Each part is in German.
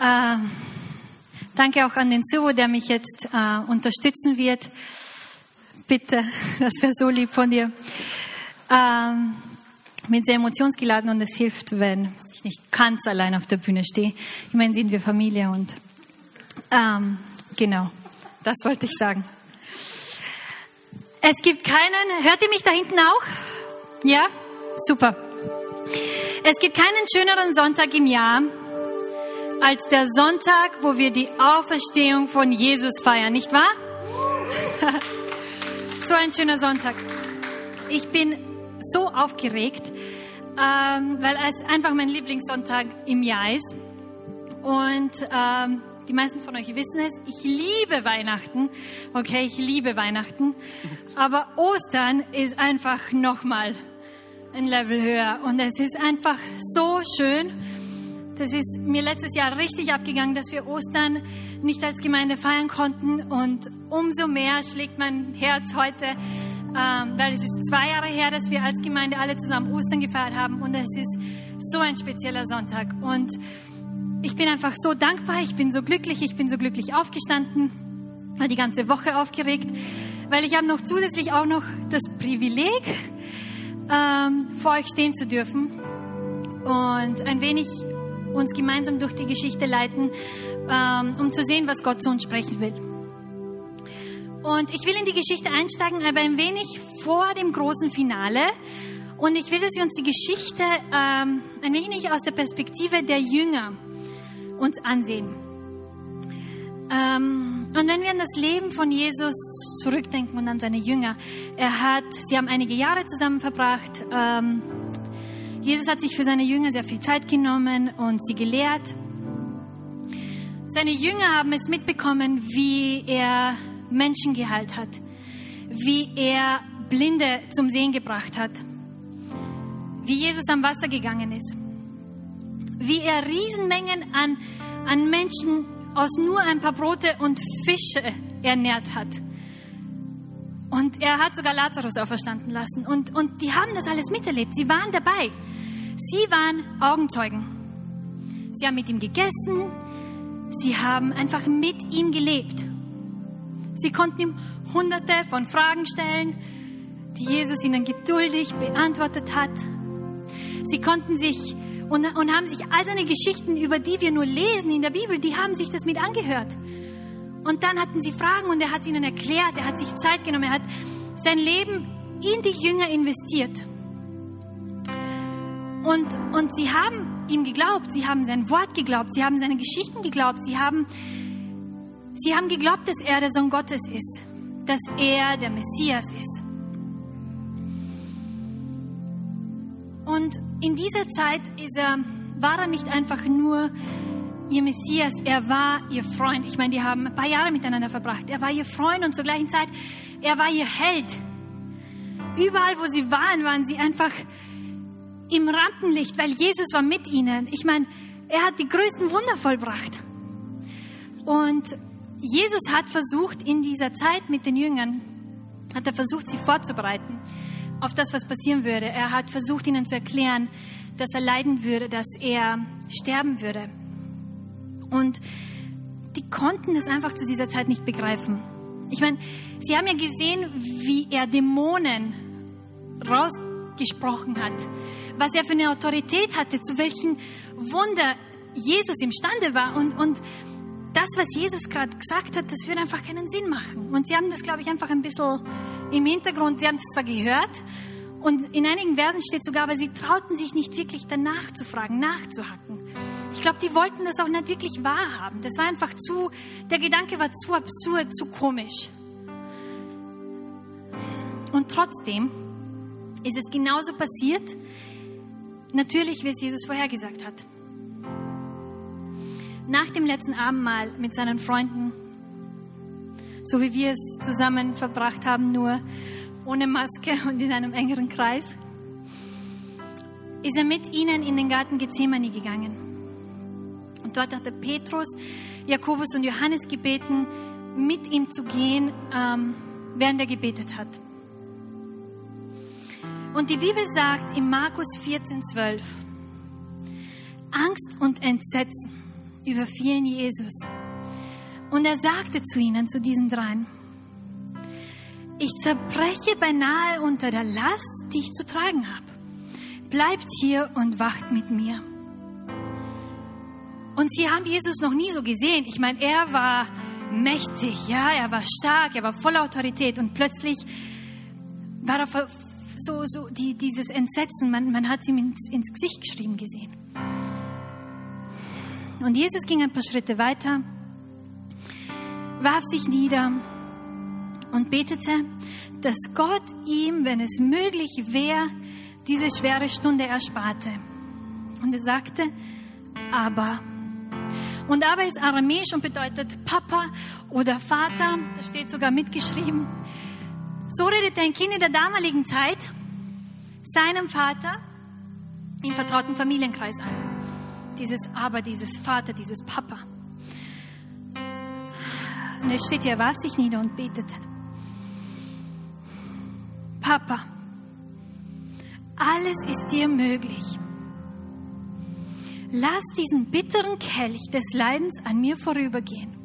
Äh, danke auch an den Suvo, der mich jetzt äh, unterstützen wird. Bitte, das wäre so lieb von dir. Ähm, bin sehr emotionsgeladen und es hilft, wenn ich nicht ganz allein auf der Bühne stehe. Immerhin sind wir Familie und ähm, genau, das wollte ich sagen. Es gibt keinen, hört ihr mich da hinten auch? Ja? Super. Es gibt keinen schöneren Sonntag im Jahr als der Sonntag, wo wir die Auferstehung von Jesus feiern, nicht wahr? so ein schöner Sonntag. Ich bin so aufgeregt, ähm, weil es einfach mein Lieblingssonntag im Jahr ist. Und ähm, die meisten von euch wissen es, ich liebe Weihnachten. Okay, ich liebe Weihnachten. Aber Ostern ist einfach nochmal ein Level höher. Und es ist einfach so schön. Das ist mir letztes Jahr richtig abgegangen, dass wir Ostern nicht als Gemeinde feiern konnten. Und umso mehr schlägt mein Herz heute, ähm, weil es ist zwei Jahre her, dass wir als Gemeinde alle zusammen Ostern gefeiert haben. Und es ist so ein spezieller Sonntag. Und ich bin einfach so dankbar, ich bin so glücklich, ich bin so glücklich aufgestanden, war die ganze Woche aufgeregt, weil ich habe noch zusätzlich auch noch das Privileg, ähm, vor euch stehen zu dürfen und ein wenig uns gemeinsam durch die Geschichte leiten, ähm, um zu sehen, was Gott zu uns sprechen will. Und ich will in die Geschichte einsteigen, aber ein wenig vor dem großen Finale. Und ich will, dass wir uns die Geschichte ähm, ein wenig aus der Perspektive der Jünger uns ansehen. Ähm, und wenn wir an das Leben von Jesus zurückdenken und an seine Jünger, er hat, sie haben einige Jahre zusammen verbracht. Ähm, Jesus hat sich für seine Jünger sehr viel Zeit genommen und sie gelehrt. Seine Jünger haben es mitbekommen, wie er Menschen geheilt hat, wie er Blinde zum Sehen gebracht hat, wie Jesus am Wasser gegangen ist, wie er Riesenmengen an, an Menschen aus nur ein paar Brote und Fische ernährt hat. Und er hat sogar Lazarus auferstanden lassen. Und, und die haben das alles miterlebt. Sie waren dabei. Sie waren Augenzeugen. Sie haben mit ihm gegessen. Sie haben einfach mit ihm gelebt. Sie konnten ihm hunderte von Fragen stellen, die Jesus ihnen geduldig beantwortet hat. Sie konnten sich und, und haben sich all seine Geschichten, über die wir nur lesen in der Bibel, die haben sich das mit angehört. Und dann hatten sie Fragen und er hat ihnen erklärt, er hat sich Zeit genommen, er hat sein Leben in die Jünger investiert. Und, und sie haben ihm geglaubt, sie haben sein Wort geglaubt, sie haben seine Geschichten geglaubt, sie haben, sie haben geglaubt, dass er der Sohn Gottes ist, dass er der Messias ist. Und in dieser Zeit er, war er nicht einfach nur ihr Messias, er war ihr Freund. Ich meine, die haben ein paar Jahre miteinander verbracht. Er war ihr Freund und zur gleichen Zeit, er war ihr Held. Überall, wo sie waren, waren sie einfach im Rampenlicht, weil Jesus war mit ihnen. Ich meine, er hat die größten Wunder vollbracht. Und Jesus hat versucht, in dieser Zeit mit den Jüngern, hat er versucht, sie vorzubereiten auf das, was passieren würde. Er hat versucht, ihnen zu erklären, dass er leiden würde, dass er sterben würde. Und die konnten das einfach zu dieser Zeit nicht begreifen. Ich meine, sie haben ja gesehen, wie er Dämonen rausgesprochen hat, was er für eine Autorität hatte, zu welchen Wunder Jesus imstande war. Und, und das, was Jesus gerade gesagt hat, das würde einfach keinen Sinn machen. Und sie haben das, glaube ich, einfach ein bisschen im Hintergrund, sie haben es zwar gehört und in einigen Versen steht sogar, aber sie trauten sich nicht wirklich danach zu fragen, nachzuhacken. Ich glaube, die wollten das auch nicht wirklich wahrhaben. Das war einfach zu, der Gedanke war zu absurd, zu komisch. Und trotzdem ist es genauso passiert, natürlich, wie es Jesus vorhergesagt hat. Nach dem letzten Abendmahl mit seinen Freunden so wie wir es zusammen verbracht haben, nur ohne Maske und in einem engeren Kreis, ist er mit ihnen in den Garten Gethsemane gegangen. Und dort hat er Petrus, Jakobus und Johannes gebeten, mit ihm zu gehen, ähm, während er gebetet hat. Und die Bibel sagt in Markus 14, 12, Angst und Entsetzen überfielen Jesus. Und er sagte zu ihnen, zu diesen dreien, ich zerbreche beinahe unter der Last, die ich zu tragen habe. Bleibt hier und wacht mit mir. Und sie haben Jesus noch nie so gesehen. Ich meine, er war mächtig, ja, er war stark, er war voller Autorität und plötzlich war er so, so die, dieses Entsetzen, man, man hat es ihm ins, ins Gesicht geschrieben gesehen. Und Jesus ging ein paar Schritte weiter, warf sich nieder und betete, dass Gott ihm, wenn es möglich wäre, diese schwere Stunde ersparte. Und er sagte, aber. Und aber ist aramäisch und bedeutet Papa oder Vater. Das steht sogar mitgeschrieben. So redet ein Kind in der damaligen Zeit seinem Vater im vertrauten Familienkreis an. Dieses Aber, dieses Vater, dieses Papa. Und es steht hier, er warf sich nieder und betete. Papa, alles ist dir möglich. Lass diesen bitteren Kelch des Leidens an mir vorübergehen.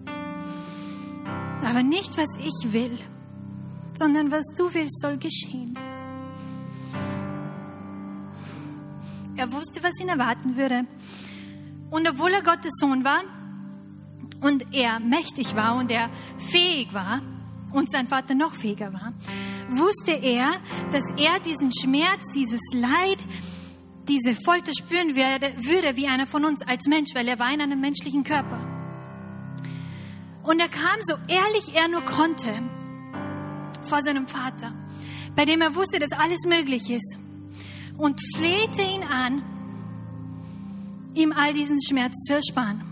Aber nicht, was ich will, sondern was du willst, soll geschehen. Er wusste, was ihn erwarten würde. Und obwohl er Gottes Sohn war und er mächtig war und er fähig war und sein Vater noch fähiger war, wusste er, dass er diesen Schmerz, dieses Leid, diese Folter spüren würde, würde wie einer von uns als Mensch, weil er war in einem menschlichen Körper. Und er kam so ehrlich er nur konnte vor seinem Vater, bei dem er wusste, dass alles möglich ist und flehte ihn an, ihm all diesen Schmerz zu ersparen.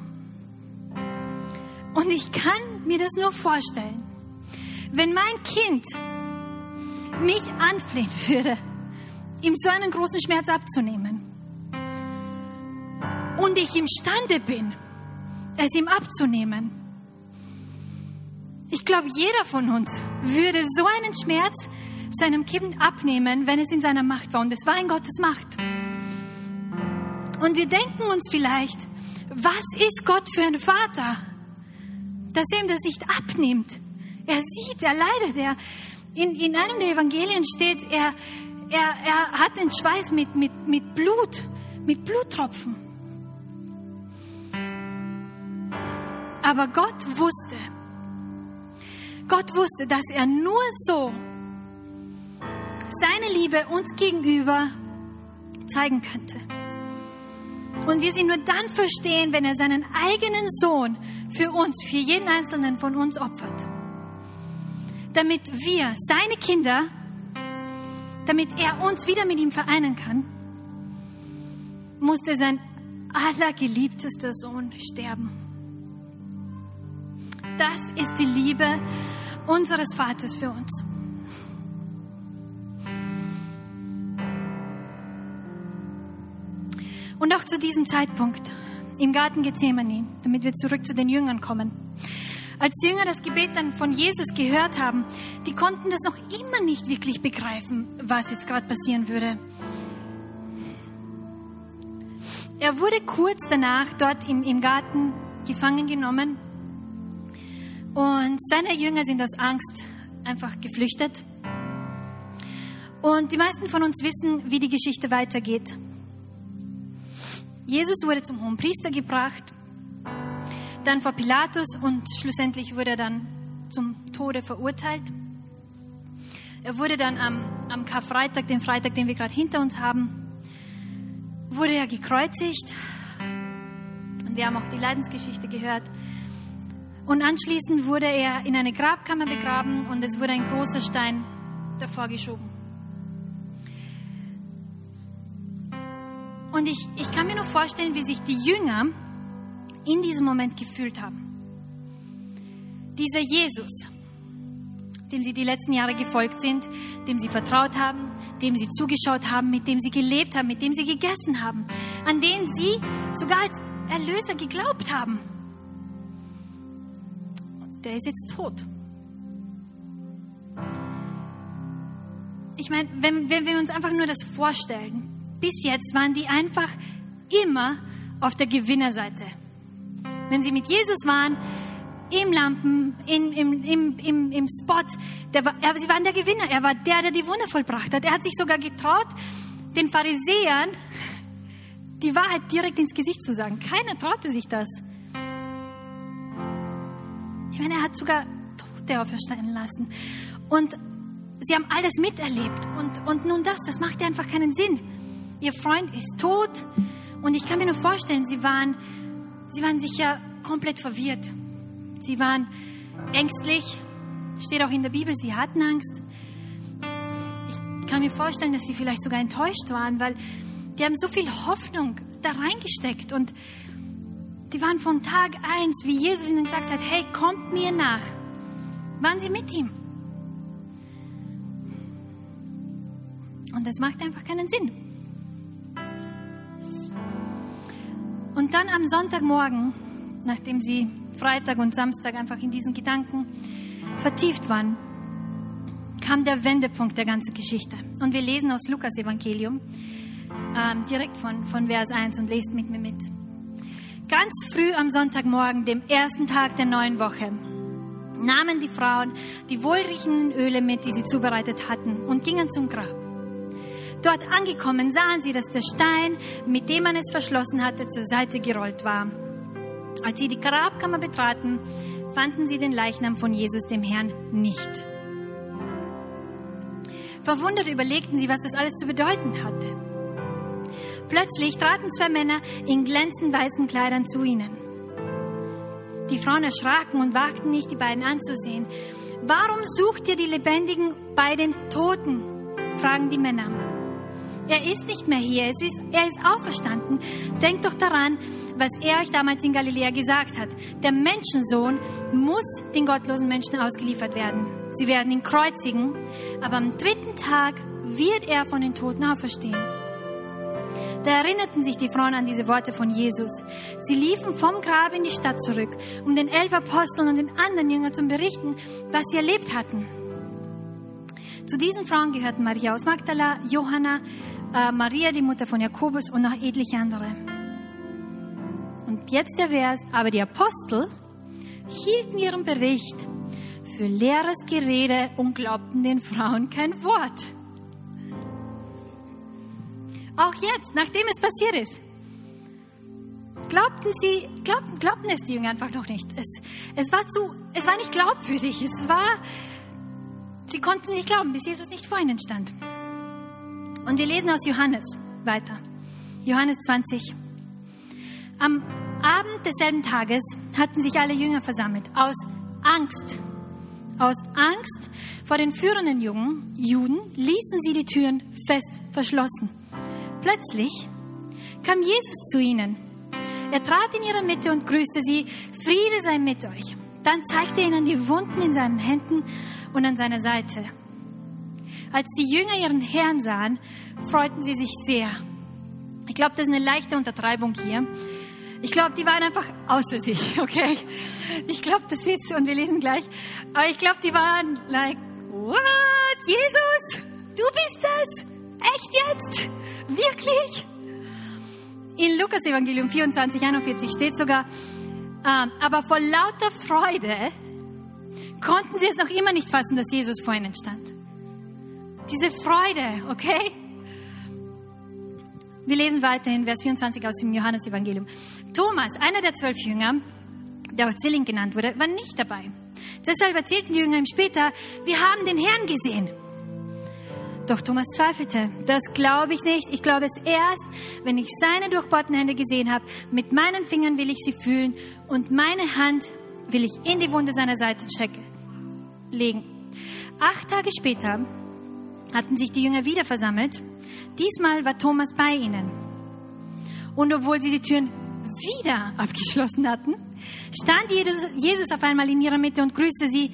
Und ich kann mir das nur vorstellen, wenn mein Kind mich anflehen würde, ihm so einen großen Schmerz abzunehmen und ich imstande bin, es ihm abzunehmen. Ich glaube, jeder von uns würde so einen Schmerz seinem Kind abnehmen, wenn es in seiner Macht war. Und es war in Gottes Macht. Und wir denken uns vielleicht, was ist Gott für ein Vater, dass er ihm das nicht abnimmt? Er sieht, er leidet, er, in, in einem der Evangelien steht, er, er, er hat den Schweiß mit, mit, mit Blut, mit Bluttropfen. Aber Gott wusste, Gott wusste, dass er nur so seine Liebe uns gegenüber zeigen könnte. Und wir sie nur dann verstehen, wenn er seinen eigenen Sohn für uns, für jeden einzelnen von uns opfert. Damit wir, seine Kinder, damit er uns wieder mit ihm vereinen kann, musste sein allergeliebtester Sohn sterben. Das ist die Liebe unseres Vaters für uns. Und auch zu diesem Zeitpunkt im Garten Gethsemane, damit wir zurück zu den Jüngern kommen. Als die Jünger das Gebet dann von Jesus gehört haben, die konnten das noch immer nicht wirklich begreifen, was jetzt gerade passieren würde. Er wurde kurz danach dort im, im Garten gefangen genommen und seine Jünger sind aus Angst einfach geflüchtet. Und die meisten von uns wissen, wie die Geschichte weitergeht. Jesus wurde zum hohen Priester gebracht, dann vor Pilatus und schlussendlich wurde er dann zum Tode verurteilt. Er wurde dann am, am Karfreitag, den Freitag, den wir gerade hinter uns haben, wurde er gekreuzigt. Und wir haben auch die Leidensgeschichte gehört. Und anschließend wurde er in eine Grabkammer begraben und es wurde ein großer Stein davor geschoben. Und ich, ich kann mir nur vorstellen, wie sich die Jünger in diesem Moment gefühlt haben. Dieser Jesus, dem sie die letzten Jahre gefolgt sind, dem sie vertraut haben, dem sie zugeschaut haben, mit dem sie gelebt haben, mit dem sie gegessen haben, an den sie sogar als Erlöser geglaubt haben. Der ist jetzt tot. Ich meine, wenn, wenn wir uns einfach nur das vorstellen, bis jetzt waren die einfach immer auf der Gewinnerseite. Wenn sie mit Jesus waren, im Lampen, in, im, im, im, im Spot, der war, er, sie waren der Gewinner. Er war der, der die Wunder vollbracht hat. Er hat sich sogar getraut, den Pharisäern die Wahrheit direkt ins Gesicht zu sagen. Keiner traute sich das. Ich meine, er hat sogar Tote auferstehen lassen. Und sie haben alles miterlebt. Und, und nun das, das macht einfach keinen Sinn. Ihr Freund ist tot. Und ich kann mir nur vorstellen, sie waren, sie waren sicher komplett verwirrt. Sie waren ängstlich. Steht auch in der Bibel, sie hatten Angst. Ich kann mir vorstellen, dass sie vielleicht sogar enttäuscht waren, weil die haben so viel Hoffnung da reingesteckt und die waren von Tag eins, wie Jesus ihnen gesagt hat, hey, kommt mir nach. Waren sie mit ihm? Und das macht einfach keinen Sinn. Und dann am Sonntagmorgen, nachdem sie Freitag und Samstag einfach in diesen Gedanken vertieft waren, kam der Wendepunkt der ganzen Geschichte. Und wir lesen aus Lukas Evangelium ähm, direkt von, von Vers 1 und lest mit mir mit. Ganz früh am Sonntagmorgen, dem ersten Tag der neuen Woche, nahmen die Frauen die wohlriechenden Öle mit, die sie zubereitet hatten, und gingen zum Grab. Dort angekommen sahen sie, dass der Stein, mit dem man es verschlossen hatte, zur Seite gerollt war. Als sie die Grabkammer betraten, fanden sie den Leichnam von Jesus, dem Herrn, nicht. Verwundert überlegten sie, was das alles zu bedeuten hatte. Plötzlich traten zwei Männer in glänzend weißen Kleidern zu ihnen. Die Frauen erschraken und wagten nicht, die beiden anzusehen. Warum sucht ihr die Lebendigen bei den Toten? fragen die Männer. Er ist nicht mehr hier, es ist, er ist auferstanden. Denkt doch daran, was er euch damals in Galiläa gesagt hat. Der Menschensohn muss den gottlosen Menschen ausgeliefert werden. Sie werden ihn kreuzigen, aber am dritten Tag wird er von den Toten auferstehen. Da erinnerten sich die Frauen an diese Worte von Jesus. Sie liefen vom Grab in die Stadt zurück, um den elf Aposteln und den anderen Jüngern zu berichten, was sie erlebt hatten. Zu diesen Frauen gehörten Maria aus Magdala, Johanna, äh, Maria, die Mutter von Jakobus und noch etliche andere. Und jetzt der Vers, aber die Apostel hielten ihren Bericht für leeres Gerede und glaubten den Frauen kein Wort. Auch jetzt, nachdem es passiert ist. Glaubten sie, glaubten, glaubten es die Jünger einfach noch nicht. Es, es war zu, es war nicht glaubwürdig. Es war, sie konnten nicht glauben, bis Jesus nicht vor ihnen stand. Und wir lesen aus Johannes weiter. Johannes 20. Am Abend desselben Tages hatten sich alle Jünger versammelt. Aus Angst. Aus Angst vor den führenden Jungen, Juden ließen sie die Türen fest verschlossen. Plötzlich kam Jesus zu ihnen. Er trat in ihre Mitte und grüßte sie, Friede sei mit euch. Dann zeigte er ihnen die Wunden in seinen Händen und an seiner Seite. Als die Jünger ihren Herrn sahen, freuten sie sich sehr. Ich glaube, das ist eine leichte Untertreibung hier. Ich glaube, die waren einfach außer sich, okay? Ich glaube, das ist, und wir lesen gleich, aber ich glaube, die waren like, what? Jesus, du bist das? Echt jetzt? Wirklich? In Lukas Evangelium 24, 41 steht sogar, äh, aber vor lauter Freude konnten sie es noch immer nicht fassen, dass Jesus vor ihnen stand. Diese Freude, okay? Wir lesen weiterhin Vers 24 aus dem Johannesevangelium. Thomas, einer der zwölf Jünger, der auch Zwilling genannt wurde, war nicht dabei. Deshalb erzählten die Jünger ihm später, wir haben den Herrn gesehen. Doch Thomas zweifelte. Das glaube ich nicht. Ich glaube es erst, wenn ich seine durchbohrten Hände gesehen habe. Mit meinen Fingern will ich sie fühlen und meine Hand will ich in die Wunde seiner Seite checken, legen. Acht Tage später hatten sich die Jünger wieder versammelt. Diesmal war Thomas bei ihnen. Und obwohl sie die Türen wieder abgeschlossen hatten, stand Jesus auf einmal in ihrer Mitte und grüßte sie,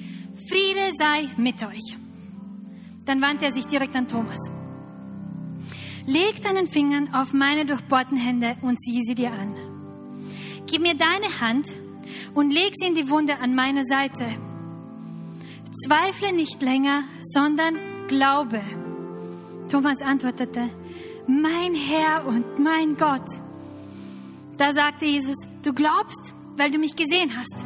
Friede sei mit euch. Dann wandte er sich direkt an Thomas. Leg deinen Fingern auf meine durchbohrten Hände und sieh sie dir an. Gib mir deine Hand und leg sie in die Wunde an meiner Seite. Zweifle nicht länger, sondern glaube. Thomas antwortete, mein Herr und mein Gott. Da sagte Jesus, du glaubst, weil du mich gesehen hast.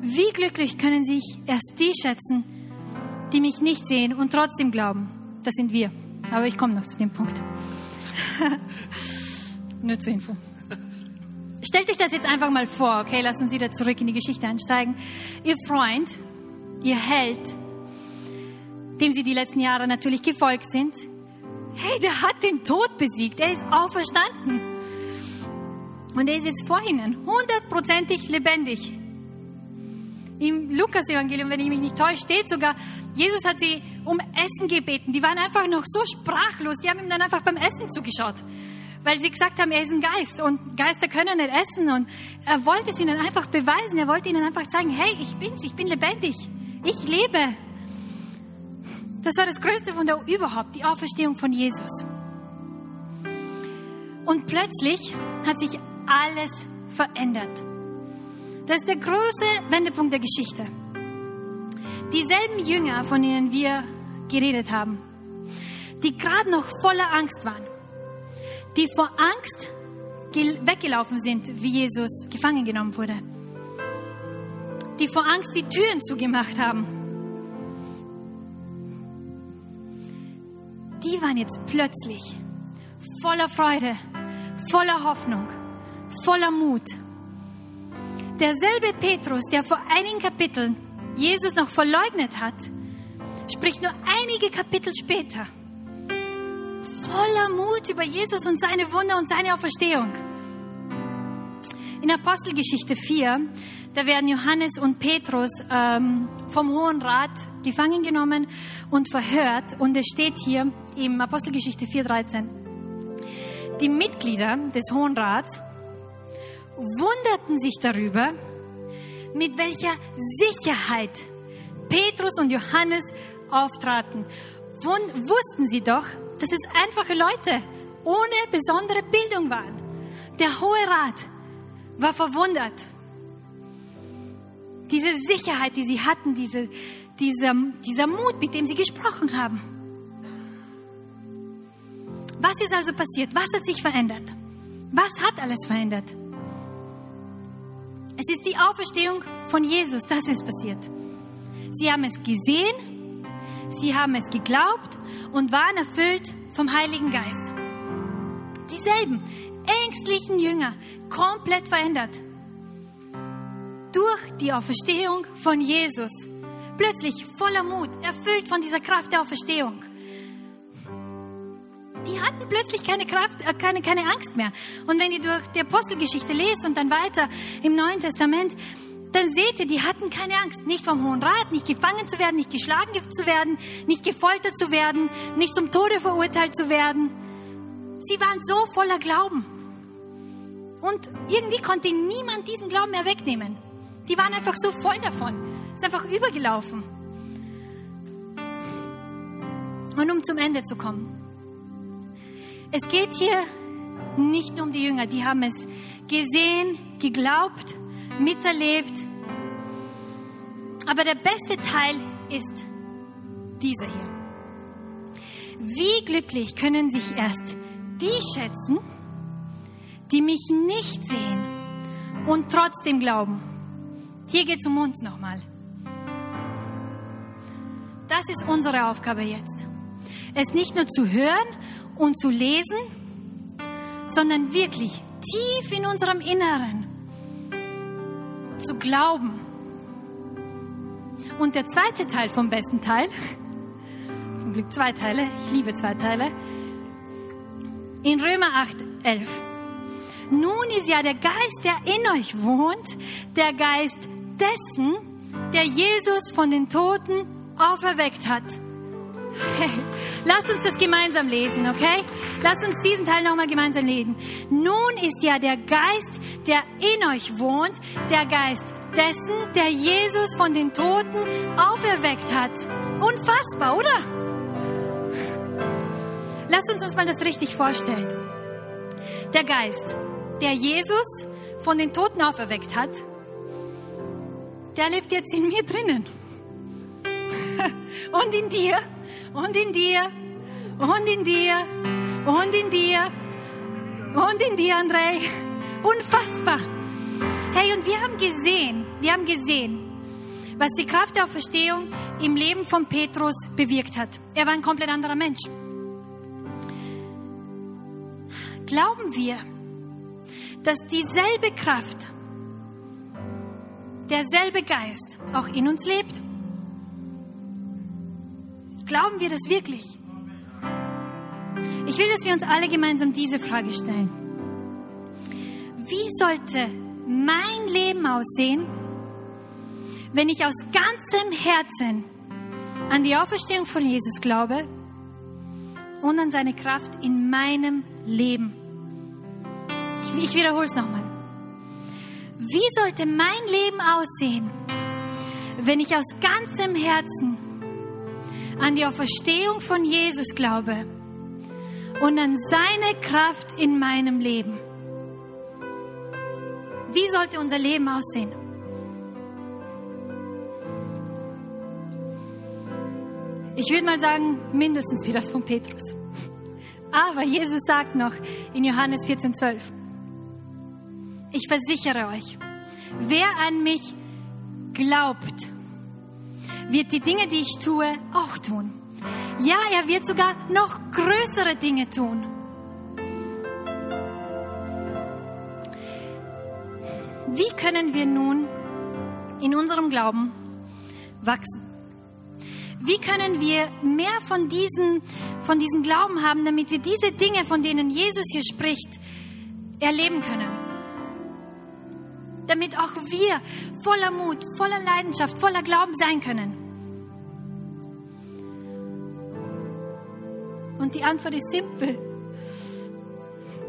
Wie glücklich können sich erst die schätzen, die mich nicht sehen und trotzdem glauben. Das sind wir. Aber ich komme noch zu dem Punkt. Nur zur Info. Stellt euch das jetzt einfach mal vor, okay? Lasst uns wieder zurück in die Geschichte einsteigen. Ihr Freund, ihr Held, dem sie die letzten Jahre natürlich gefolgt sind, hey, der hat den Tod besiegt. Er ist auferstanden. Und er ist jetzt vor ihnen, hundertprozentig lebendig. Im Lukas-Evangelium, wenn ich mich nicht täusche, steht sogar, Jesus hat sie um Essen gebeten. Die waren einfach noch so sprachlos. Die haben ihm dann einfach beim Essen zugeschaut. Weil sie gesagt haben, er ist ein Geist und Geister können nicht essen. Und er wollte es ihnen einfach beweisen. Er wollte ihnen einfach zeigen, hey, ich bin's, ich bin lebendig. Ich lebe. Das war das größte Wunder überhaupt, die Auferstehung von Jesus. Und plötzlich hat sich alles verändert. Das ist der große Wendepunkt der Geschichte. Dieselben Jünger, von denen wir geredet haben, die gerade noch voller Angst waren, die vor Angst weggelaufen sind, wie Jesus gefangen genommen wurde, die vor Angst die Türen zugemacht haben, die waren jetzt plötzlich voller Freude, voller Hoffnung, voller Mut Derselbe Petrus, der vor einigen Kapiteln Jesus noch verleugnet hat, spricht nur einige Kapitel später voller Mut über Jesus und seine Wunder und seine Auferstehung. In Apostelgeschichte 4, da werden Johannes und Petrus ähm, vom Hohen Rat gefangen genommen und verhört. Und es steht hier im Apostelgeschichte 4,13. Die Mitglieder des Hohen Rats wunderten sich darüber, mit welcher Sicherheit Petrus und Johannes auftraten. Wun wussten sie doch, dass es einfache Leute ohne besondere Bildung waren. Der Hohe Rat war verwundert. Diese Sicherheit, die sie hatten, diese, dieser, dieser Mut, mit dem sie gesprochen haben. Was ist also passiert? Was hat sich verändert? Was hat alles verändert? Es ist die Auferstehung von Jesus, das ist passiert. Sie haben es gesehen, sie haben es geglaubt und waren erfüllt vom Heiligen Geist. Dieselben ängstlichen Jünger, komplett verändert. Durch die Auferstehung von Jesus. Plötzlich voller Mut, erfüllt von dieser Kraft der Auferstehung die hatten plötzlich keine Kraft, äh, keine, keine Angst mehr. Und wenn ihr durch die Apostelgeschichte lest und dann weiter im Neuen Testament, dann seht ihr, die hatten keine Angst. Nicht vom Hohen Rat, nicht gefangen zu werden, nicht geschlagen zu werden, nicht gefoltert zu werden, nicht zum Tode verurteilt zu werden. Sie waren so voller Glauben. Und irgendwie konnte niemand diesen Glauben mehr wegnehmen. Die waren einfach so voll davon. Ist einfach übergelaufen. Und um zum Ende zu kommen. Es geht hier nicht nur um die Jünger, die haben es gesehen, geglaubt, miterlebt. Aber der beste Teil ist dieser hier. Wie glücklich können sich erst die schätzen, die mich nicht sehen und trotzdem glauben. Hier geht es um uns nochmal. Das ist unsere Aufgabe jetzt. Es nicht nur zu hören und zu lesen, sondern wirklich tief in unserem Inneren zu glauben. Und der zweite Teil vom besten Teil, zum Glück zwei Teile, ich liebe zwei Teile, in Römer 8, 11. Nun ist ja der Geist, der in euch wohnt, der Geist dessen, der Jesus von den Toten auferweckt hat. Lasst uns das gemeinsam lesen, okay? Lasst uns diesen Teil nochmal gemeinsam lesen. Nun ist ja der Geist, der in euch wohnt, der Geist dessen, der Jesus von den Toten auferweckt hat. Unfassbar, oder? Lasst uns uns mal das richtig vorstellen. Der Geist, der Jesus von den Toten auferweckt hat, der lebt jetzt in mir drinnen. Und in dir und in dir und in dir und in dir und in dir, André. Unfassbar. Hey, und wir haben gesehen, wir haben gesehen, was die Kraft der Auferstehung im Leben von Petrus bewirkt hat. Er war ein komplett anderer Mensch. Glauben wir, dass dieselbe Kraft, derselbe Geist auch in uns lebt? Glauben wir das wirklich? Ich will, dass wir uns alle gemeinsam diese Frage stellen. Wie sollte mein Leben aussehen, wenn ich aus ganzem Herzen an die Auferstehung von Jesus glaube und an seine Kraft in meinem Leben. Ich, ich wiederhole es nochmal. Wie sollte mein Leben aussehen, wenn ich aus ganzem Herzen an die Auferstehung von Jesus glaube und an seine Kraft in meinem Leben? Wie sollte unser Leben aussehen? Ich würde mal sagen, mindestens wie das von Petrus. Aber Jesus sagt noch in Johannes 14,12, ich versichere euch, wer an mich glaubt, wird die Dinge, die ich tue, auch tun. Ja, er wird sogar noch größere Dinge tun. Wie können wir nun in unserem Glauben wachsen? Wie können wir mehr von diesem, von diesem Glauben haben, damit wir diese Dinge, von denen Jesus hier spricht, erleben können? Damit auch wir voller Mut, voller Leidenschaft, voller Glauben sein können. Und die Antwort ist simpel.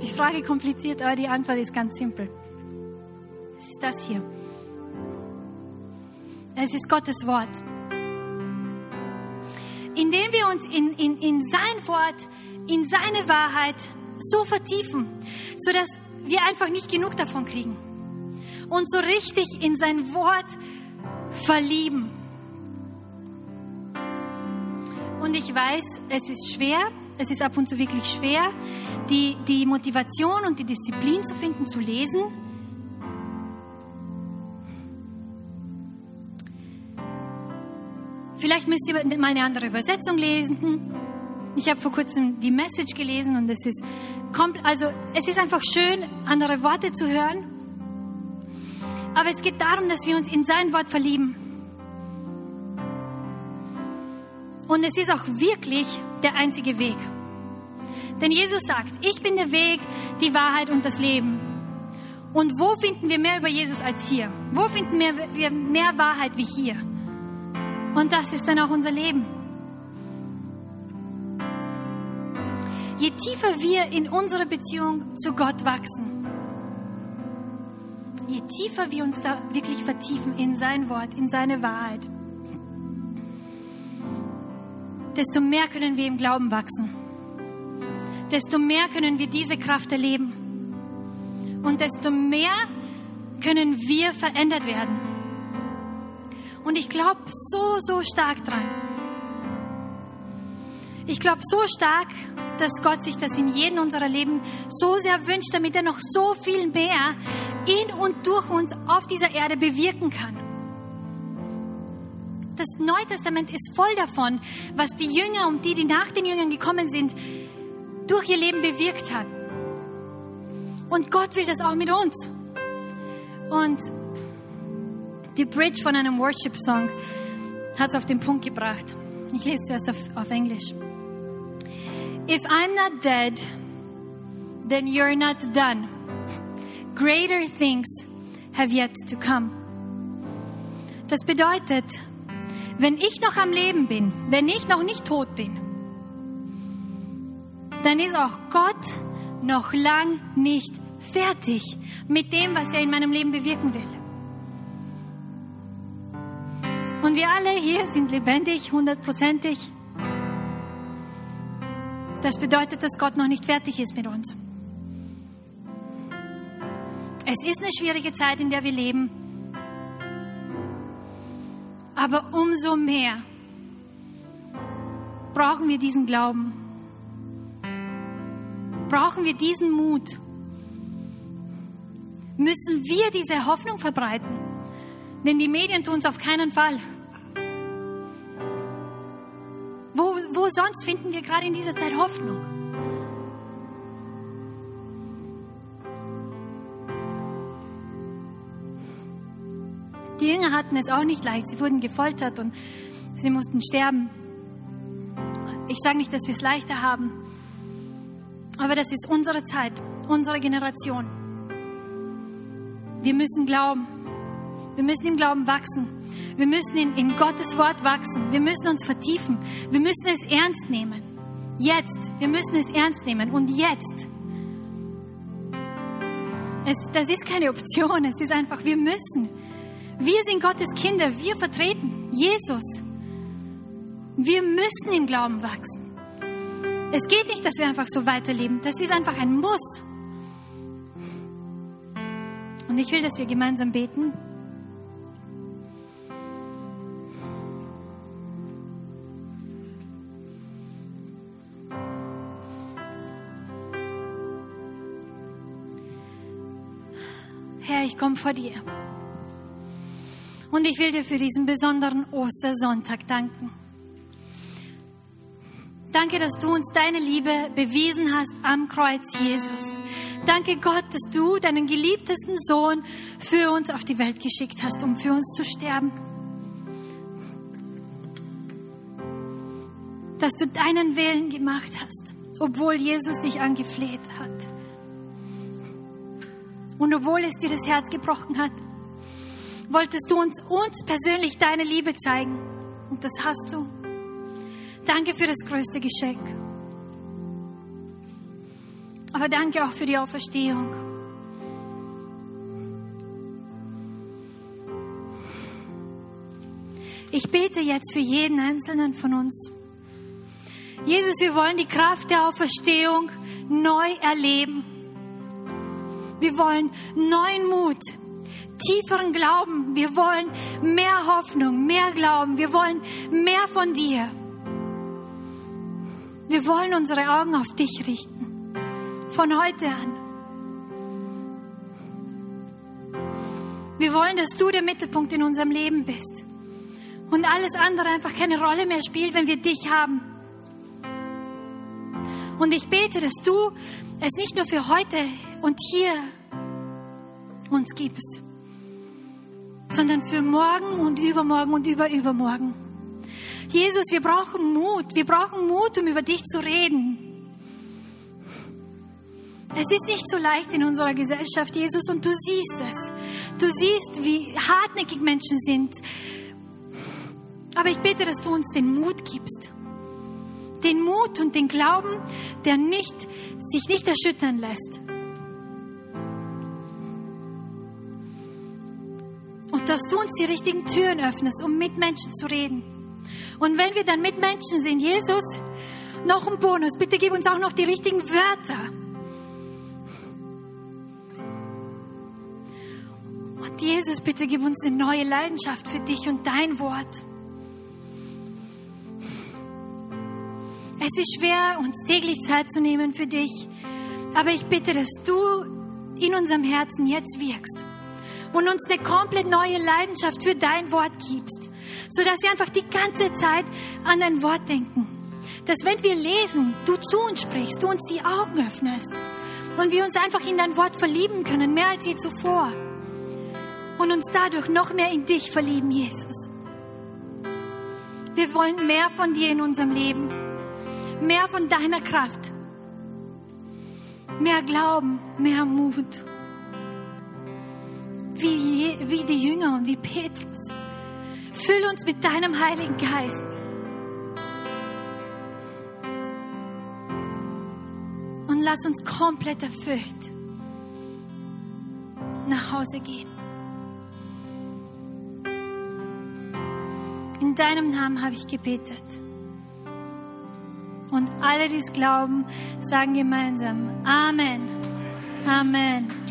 Die Frage kompliziert, aber die Antwort ist ganz simpel. Es ist das hier. Es ist Gottes Wort indem wir uns in, in, in sein Wort, in seine Wahrheit so vertiefen, sodass wir einfach nicht genug davon kriegen und so richtig in sein Wort verlieben. Und ich weiß, es ist schwer, es ist ab und zu wirklich schwer, die, die Motivation und die Disziplin zu finden, zu lesen. Vielleicht müsst ihr mal eine andere Übersetzung lesen. Ich habe vor kurzem die Message gelesen und es ist, also es ist einfach schön, andere Worte zu hören. Aber es geht darum, dass wir uns in sein Wort verlieben. Und es ist auch wirklich der einzige Weg. Denn Jesus sagt, ich bin der Weg, die Wahrheit und das Leben. Und wo finden wir mehr über Jesus als hier? Wo finden wir mehr Wahrheit wie hier? Und das ist dann auch unser Leben. Je tiefer wir in unserer Beziehung zu Gott wachsen, je tiefer wir uns da wirklich vertiefen in sein Wort, in seine Wahrheit, desto mehr können wir im Glauben wachsen. Desto mehr können wir diese Kraft erleben. Und desto mehr können wir verändert werden. Und ich glaube so, so stark dran. Ich glaube so stark, dass Gott sich das in jedem unserer Leben so sehr wünscht, damit er noch so viel mehr in und durch uns auf dieser Erde bewirken kann. Das Neue Testament ist voll davon, was die Jünger und die, die nach den Jüngern gekommen sind, durch ihr Leben bewirkt hat. Und Gott will das auch mit uns. Und die Bridge von einem Worship-Song hat es auf den Punkt gebracht. Ich lese zuerst auf, auf Englisch. If I'm not dead, then you're not done. Greater things have yet to come. Das bedeutet, wenn ich noch am Leben bin, wenn ich noch nicht tot bin, dann ist auch Gott noch lang nicht fertig mit dem, was er in meinem Leben bewirken will. Und wir alle hier sind lebendig, hundertprozentig. Das bedeutet, dass Gott noch nicht fertig ist mit uns. Es ist eine schwierige Zeit, in der wir leben. Aber umso mehr brauchen wir diesen Glauben. Brauchen wir diesen Mut. müssen wir diese Hoffnung verbreiten. Denn die Medien tun es auf keinen Fall. Sonst finden wir gerade in dieser Zeit Hoffnung? Die Jünger hatten es auch nicht leicht. Sie wurden gefoltert und sie mussten sterben. Ich sage nicht, dass wir es leichter haben, aber das ist unsere Zeit, unsere Generation. Wir müssen glauben. Wir müssen im Glauben wachsen. Wir müssen in, in Gottes Wort wachsen. Wir müssen uns vertiefen. Wir müssen es ernst nehmen. Jetzt. Wir müssen es ernst nehmen. Und jetzt. Es, das ist keine Option. Es ist einfach, wir müssen. Wir sind Gottes Kinder. Wir vertreten Jesus. Wir müssen im Glauben wachsen. Es geht nicht, dass wir einfach so weiterleben. Das ist einfach ein Muss. Und ich will, dass wir gemeinsam beten. Herr, ich komme vor dir. Und ich will dir für diesen besonderen Ostersonntag danken. Danke, dass du uns deine Liebe bewiesen hast am Kreuz, Jesus. Danke Gott, dass du deinen geliebtesten Sohn für uns auf die Welt geschickt hast, um für uns zu sterben. Dass du deinen Willen gemacht hast, obwohl Jesus dich angefleht hat. Und obwohl es dir das Herz gebrochen hat, wolltest du uns, uns persönlich deine Liebe zeigen. Und das hast du. Danke für das größte Geschenk. Aber danke auch für die Auferstehung. Ich bete jetzt für jeden einzelnen von uns. Jesus, wir wollen die Kraft der Auferstehung neu erleben. Wir wollen neuen Mut, tieferen Glauben. Wir wollen mehr Hoffnung, mehr Glauben. Wir wollen mehr von dir. Wir wollen unsere Augen auf dich richten. Von heute an. Wir wollen, dass du der Mittelpunkt in unserem Leben bist. Und alles andere einfach keine Rolle mehr spielt, wenn wir dich haben. Und ich bete, dass du es nicht nur für heute und hier uns gibst, sondern für morgen und übermorgen und überübermorgen. Jesus, wir brauchen Mut. Wir brauchen Mut, um über dich zu reden. Es ist nicht so leicht in unserer Gesellschaft, Jesus, und du siehst es. Du siehst, wie hartnäckig Menschen sind. Aber ich bete, dass du uns den Mut gibst. Den Mut und den Glauben, der nicht, sich nicht erschüttern lässt. Und dass du uns die richtigen Türen öffnest, um mit Menschen zu reden. Und wenn wir dann mit Menschen sind, Jesus, noch ein Bonus, bitte gib uns auch noch die richtigen Wörter. Und Jesus, bitte gib uns eine neue Leidenschaft für dich und dein Wort. Es ist schwer, uns täglich Zeit zu nehmen für dich, aber ich bitte, dass du in unserem Herzen jetzt wirkst und uns eine komplett neue Leidenschaft für dein Wort gibst, sodass wir einfach die ganze Zeit an dein Wort denken. Dass wenn wir lesen, du zu uns sprichst, du uns die Augen öffnest und wir uns einfach in dein Wort verlieben können, mehr als je zuvor. Und uns dadurch noch mehr in dich verlieben, Jesus. Wir wollen mehr von dir in unserem Leben, mehr von deiner Kraft, mehr Glauben, mehr Mut wie, wie die Jünger und wie Petrus. Füll uns mit deinem Heiligen Geist. Und lass uns komplett erfüllt nach Hause gehen. In deinem Namen habe ich gebetet. Und alle, die es glauben, sagen gemeinsam Amen. Amen.